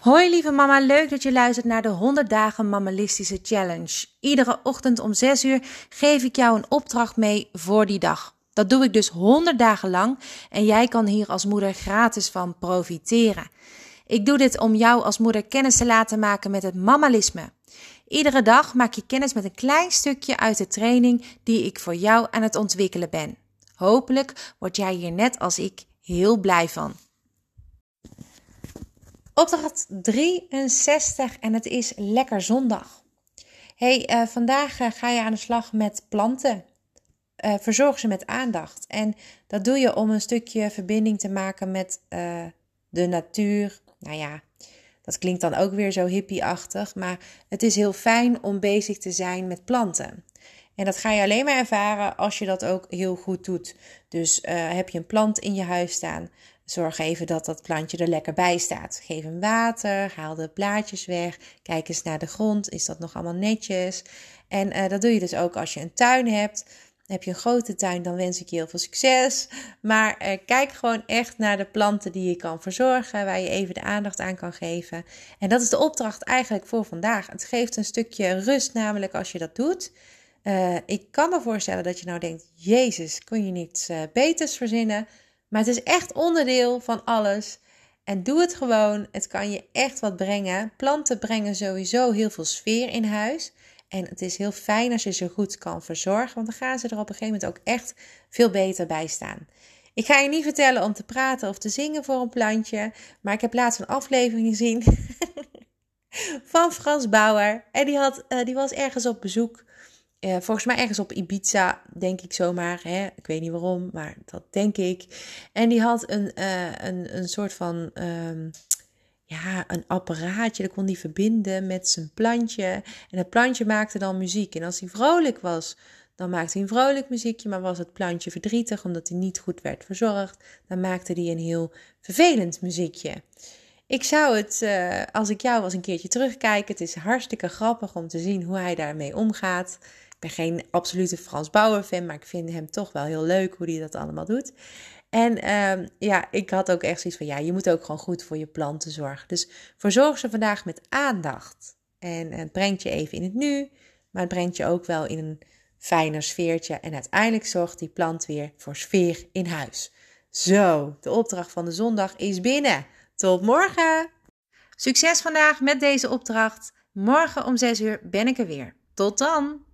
Hoi lieve mama, leuk dat je luistert naar de 100 dagen mammalistische challenge. Iedere ochtend om 6 uur geef ik jou een opdracht mee voor die dag. Dat doe ik dus 100 dagen lang en jij kan hier als moeder gratis van profiteren. Ik doe dit om jou als moeder kennis te laten maken met het mammalisme. Iedere dag maak je kennis met een klein stukje uit de training die ik voor jou aan het ontwikkelen ben. Hopelijk word jij hier net als ik heel blij van. Opdracht 63 en het is lekker zondag. Hey, uh, vandaag uh, ga je aan de slag met planten. Uh, verzorg ze met aandacht. En dat doe je om een stukje verbinding te maken met de natuur. Nou ja, dat klinkt dan ook weer zo hippieachtig, maar het is heel fijn om bezig te zijn met planten. En dat ga je alleen maar ervaren als je dat ook heel goed doet. Dus heb je een plant in je huis staan, Zorg even dat dat plantje er lekker bij staat. Geef hem water, haal de blaadjes weg. Kijk eens naar de grond. Is dat nog allemaal netjes? En uh, dat doe je dus ook als je een tuin hebt. Heb je een grote tuin, dan wens ik je heel veel succes. Maar uh, kijk gewoon echt naar de planten die je kan verzorgen, waar je even de aandacht aan kan geven. En dat is de opdracht eigenlijk voor vandaag. Het geeft een stukje rust, namelijk als je dat doet. Uh, ik kan me voorstellen dat je nou denkt: Jezus, kun je niets beters verzinnen? Maar het is echt onderdeel van alles. En doe het gewoon. Het kan je echt wat brengen. Planten brengen sowieso heel veel sfeer in huis. En het is heel fijn als je ze goed kan verzorgen. Want dan gaan ze er op een gegeven moment ook echt veel beter bij staan. Ik ga je niet vertellen om te praten of te zingen voor een plantje. Maar ik heb laatst een aflevering gezien van Frans Bauer. En die, had, uh, die was ergens op bezoek uh, volgens mij ergens op Ibiza, denk ik zomaar. Hè? Ik weet niet waarom, maar dat denk ik. En die had een, uh, een, een soort van. Um, ja, een apparaatje. Dat kon die verbinden met zijn plantje. En het plantje maakte dan muziek. En als hij vrolijk was, dan maakte hij een vrolijk muziekje. Maar was het plantje verdrietig omdat hij niet goed werd verzorgd, dan maakte hij een heel vervelend muziekje. Ik zou het, uh, als ik jou was, een keertje terugkijken. Het is hartstikke grappig om te zien hoe hij daarmee omgaat ben geen absolute Frans Bauer fan, maar ik vind hem toch wel heel leuk hoe hij dat allemaal doet. En uh, ja, ik had ook echt zoiets van, ja, je moet ook gewoon goed voor je planten zorgen. Dus verzorg ze vandaag met aandacht. En het brengt je even in het nu, maar het brengt je ook wel in een fijner sfeertje. En uiteindelijk zorgt die plant weer voor sfeer in huis. Zo, de opdracht van de zondag is binnen. Tot morgen! Succes vandaag met deze opdracht. Morgen om 6 uur ben ik er weer. Tot dan!